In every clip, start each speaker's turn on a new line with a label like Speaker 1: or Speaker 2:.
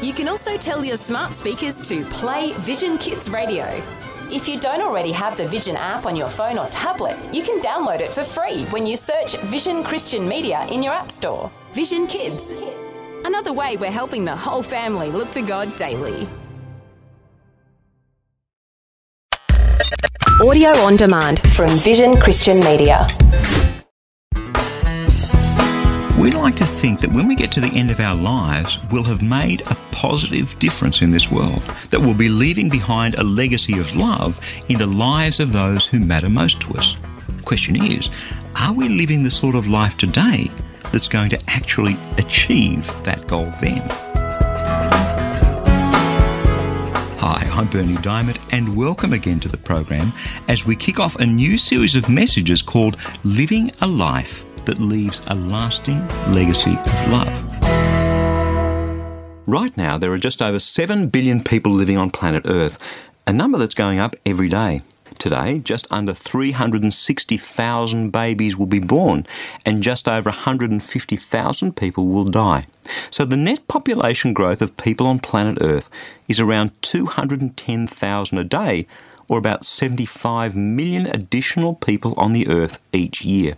Speaker 1: You can also tell your smart speakers to play Vision Kids Radio. If you don't already have the Vision app on your phone or tablet, you can download it for free when you search Vision Christian Media in your App Store. Vision Kids. Another way we're helping the whole family look to God daily. Audio on demand from Vision Christian Media.
Speaker 2: We like to think that when we get to the end of our lives, we'll have made a positive difference in this world, that we'll be leaving behind a legacy of love in the lives of those who matter most to us. The question is, are we living the sort of life today that's going to actually achieve that goal then? Hi, I'm Berni Dymet, and welcome again to the program as we kick off a new series of messages called Living a Life that leaves a lasting legacy of love. Right now, there are just over 7 billion people living on planet Earth, a number that's going up every day. Today, just under 360,000 babies will be born, and just over 150,000 people will die. So the net population growth of people on planet Earth is around 210,000 a day, or about 75 million additional people on the Earth each year.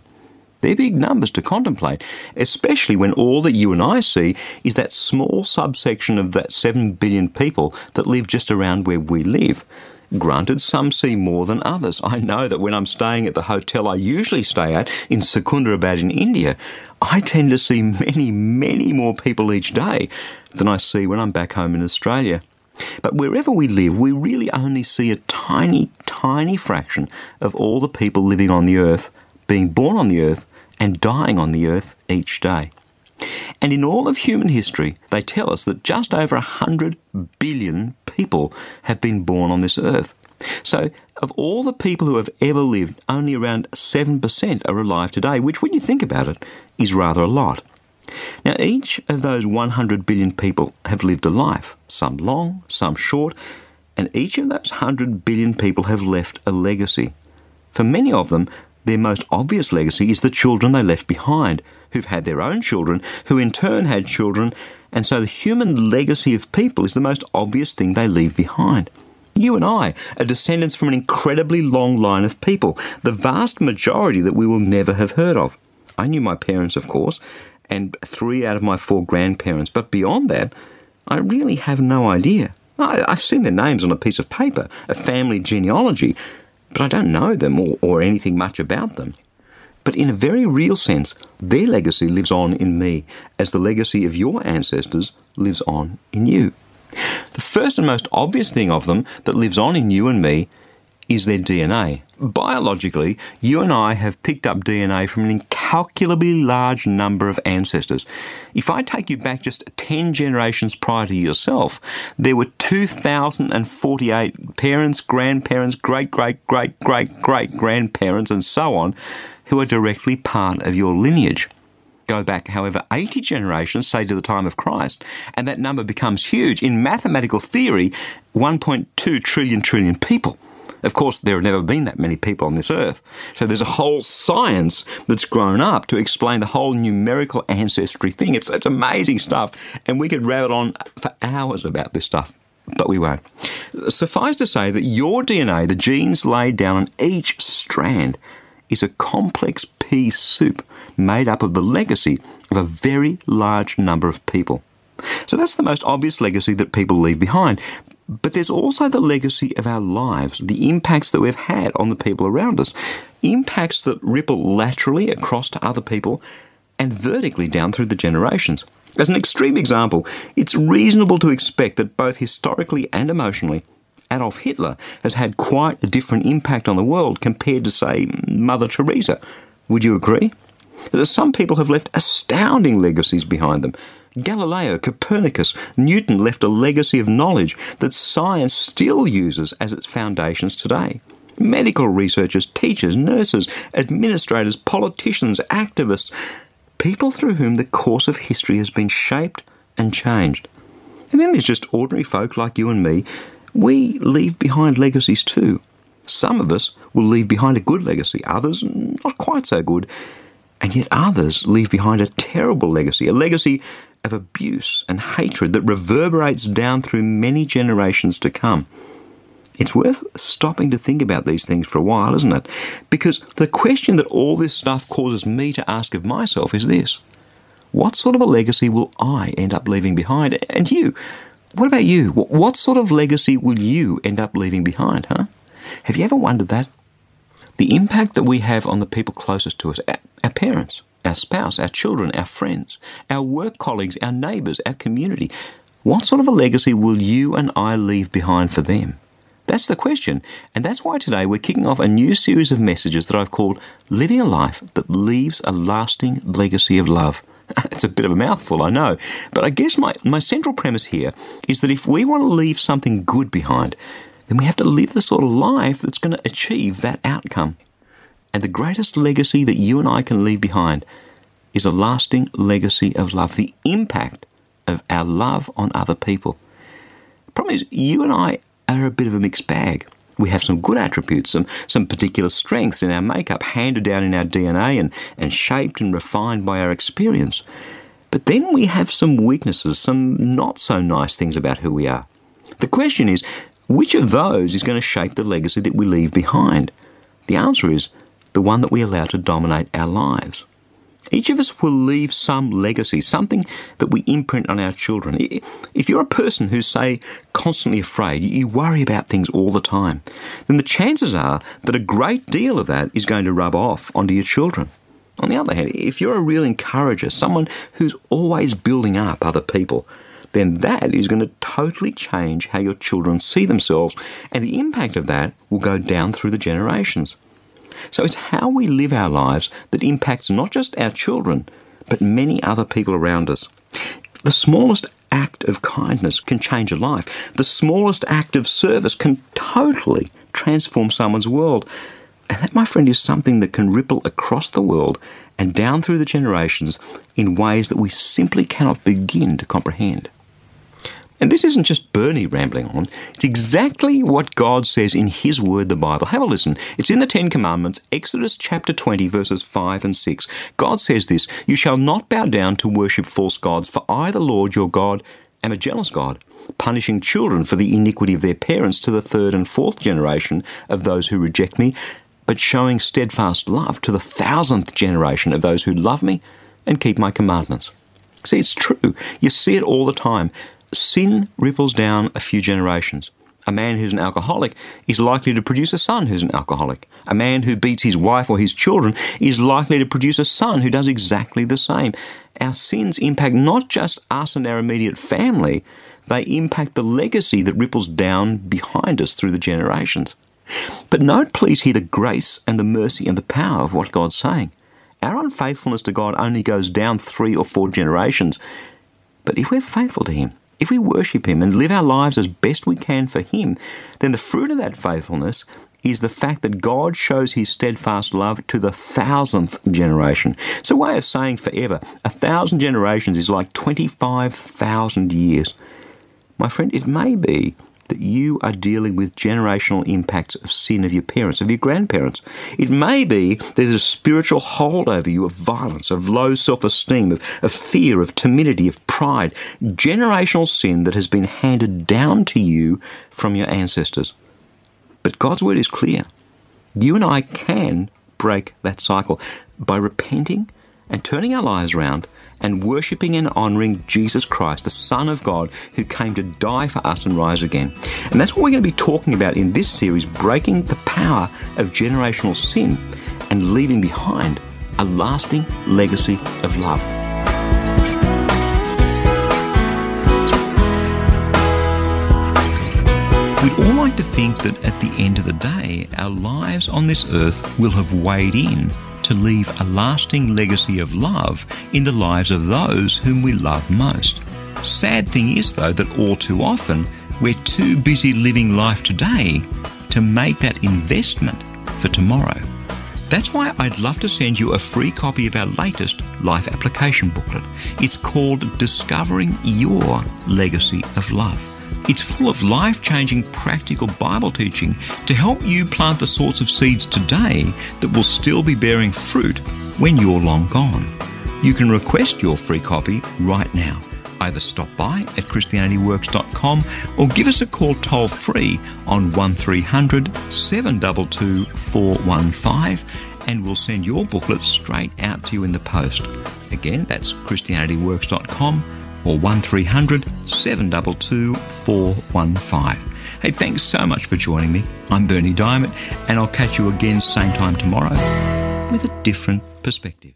Speaker 2: They're big numbers to contemplate, especially when all that you and I see is that small subsection of that 7 billion people that live just around where we live. Granted, some see more than others. I know that when I'm staying at the hotel I usually stay at in Secunderabad in India, I tend to see many, many more people each day than I see when I'm back home in Australia. But wherever we live, we really only see a tiny, tiny fraction of all the people living on the earth, being born on the earth, and dying on the earth each day. And in all of human history, they tell us that just over 100 billion people have been born on this earth. So, of all the people who have ever lived, only around 7% are alive today, which, when you think about it, is rather a lot. Now, each of those 100 billion people have lived a life, some long, some short, and each of those 100 billion people have left a legacy. For many of them, their most obvious legacy is the children they left behind, who've had their own children, who in turn had children, and so the human legacy of people is the most obvious thing they leave behind. You and I are descendants from an incredibly long line of people, the vast majority that we will never have heard of. I knew my parents, of course, and three out of my four grandparents, but beyond that, I really have no idea. I, have seen their names on a piece of paper, a family genealogy, but I don't know them or, or anything much about them. But in a very real sense, their legacy lives on in me, as the legacy of your ancestors lives on in you. The first and most obvious thing of them that lives on in you and me is their DNA. Biologically, you and I have picked up DNA from an incalculably large number of ancestors. If I take you back just 10 generations prior to yourself, there were 2,048 parents, grandparents, great, great, great, great, great grandparents, and so on, who are directly part of your lineage go back, however, 80 generations, say to the time of Christ, and that number becomes huge. In mathematical theory, 1.2 trillion trillion people. Of course, there have never been that many people on this earth. So there's a whole science that's grown up to explain the whole numerical ancestry thing. It's, it's amazing stuff. And we could rattle on for hours about this stuff, but we won't. Suffice to say that your DNA, the genes laid down on each strand, is a complex pea soup made up of the legacy of a very large number of people. So that's the most obvious legacy that people leave behind. But there's also the legacy of our lives, the impacts that we've had on the people around us, impacts that ripple laterally across to other people and vertically down through the generations. As an extreme example, it's reasonable to expect that both historically and emotionally, Adolf Hitler has had quite a different impact on the world compared to, say, Mother Teresa. Would you agree? That some people have left astounding legacies behind them. Galileo, Copernicus, Newton left a legacy of knowledge that science still uses as its foundations today. Medical researchers, teachers, nurses, administrators, politicians, activists, people through whom the course of history has been shaped and changed. And then there's just ordinary folk like you and me. We leave behind legacies too. Some of us will leave behind a good legacy, others not quite so good, and yet others leave behind a terrible legacy, a legacy of abuse and hatred that reverberates down through many generations to come. It's worth stopping to think about these things for a while, isn't it? Because the question that all this stuff causes me to ask of myself is this What sort of a legacy will I end up leaving behind? And you? What about you? What sort of legacy will you end up leaving behind, huh? Have you ever wondered that? The impact that we have on the people closest to us, our, parents, our spouse, our children, our friends, our work colleagues, our neighbours, our community. What sort of a legacy will you and I leave behind for them? That's the question, and that's why today we're kicking off a new series of messages that I've called Living a Life That Leaves a Lasting Legacy of Love. It's a bit of a mouthful, I know, but I guess my, my central premise here is that if we want to leave something good behind, then we have to live the sort of life that's going to achieve that outcome. And the greatest legacy that you and I can leave behind is a lasting legacy of love, the impact of our love on other people. The problem is, you and I are a bit of a mixed bag. We have some good attributes, some, some particular strengths in our makeup, handed down in our DNA and, and shaped and refined by our experience. But then we have some weaknesses, some not so nice things about who we are. The question is, which of those is going to shape the legacy that we leave behind? The answer is the one that we allow to dominate our lives. Each of us will leave some legacy, something that we imprint on our children. If you're a person who's, say, constantly afraid, you worry about things all the time, then the chances are that a great deal of that is going to rub off onto your children. On the other hand, if you're a real encourager, someone who's always building up other people, then that is going to totally change how your children see themselves, and the impact of that will go down through the generations. So it's how we live our lives that impacts not just our children, but many other people around us. The smallest act of kindness can change a life. The smallest act of service can totally transform someone's world. And that, my friend, is something that can ripple across the world and down through the generations in ways that we simply cannot begin to comprehend. And this isn't just Berni rambling on, it's exactly what God says in His Word, the Bible. Have a listen. It's in the Ten Commandments, Exodus chapter 20, verses 5 and 6. God says this You shall not bow down to worship false gods, for I, the Lord your God, am a jealous God, punishing children for the iniquity of their parents to the third and fourth generation of those who reject me, but showing steadfast love to the thousandth generation of those who love me and keep my commandments. See, it's true. You see it all the time sin ripples down a few generations. A man who's an alcoholic is likely to produce a son who's an alcoholic. A man who beats his wife or his children is likely to produce a son who does exactly the same. Our sins impact not just us and our immediate family, they impact the legacy that ripples down behind us through the generations. But note, please, here the grace and the mercy and the power of what God's saying. Our unfaithfulness to God only goes down three or four generations. But if we're faithful to Him, if we worship Him and live our lives as best we can for Him, then the fruit of that faithfulness is the fact that God shows His steadfast love to the thousandth generation. It's a way of saying forever. A thousand generations is like 25,000 years. My friend, it may be that you are dealing with generational impacts of sin of your parents, of your grandparents. It may be there's a spiritual hold over you of violence, of low self esteem, of, of fear, of timidity, of pride, generational sin that has been handed down to you from your ancestors. But God's word is clear. You and I can break that cycle by repenting and turning our lives around and worshipping and honouring Jesus Christ, the Son of God, who came to die for us and rise again. And that's what we're going to be talking about in this series breaking the power of generational sin and leaving behind a lasting legacy of love. We'd all like to think that at the end of the day, our lives on this earth will have weighed in to leave a lasting legacy of love in the lives of those whom we love most. Sad thing is, though, that all too often we're too busy living life today to make that investment for tomorrow. That's why I'd love to send you a free copy of our latest life application booklet. It's called Discovering Your Legacy of Love. It's full of life changing practical Bible teaching to help you plant the sorts of seeds today that will still be bearing fruit when you're long gone. You can request your free copy right now. Either stop by at ChristianityWorks.com or give us a call toll free on 1300 722 415 and we'll send your booklet straight out to you in the post. Again, that's ChristianityWorks.com or 1300 722 415. Hey, thanks so much for joining me. I'm Berni Dymet, and I'll catch you again same time tomorrow with a different perspective.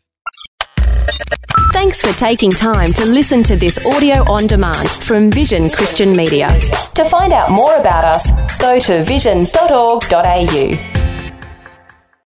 Speaker 1: Thanks for taking time to listen to this audio on demand from Vision Christian Media. To find out more about us, go to vision.org.au.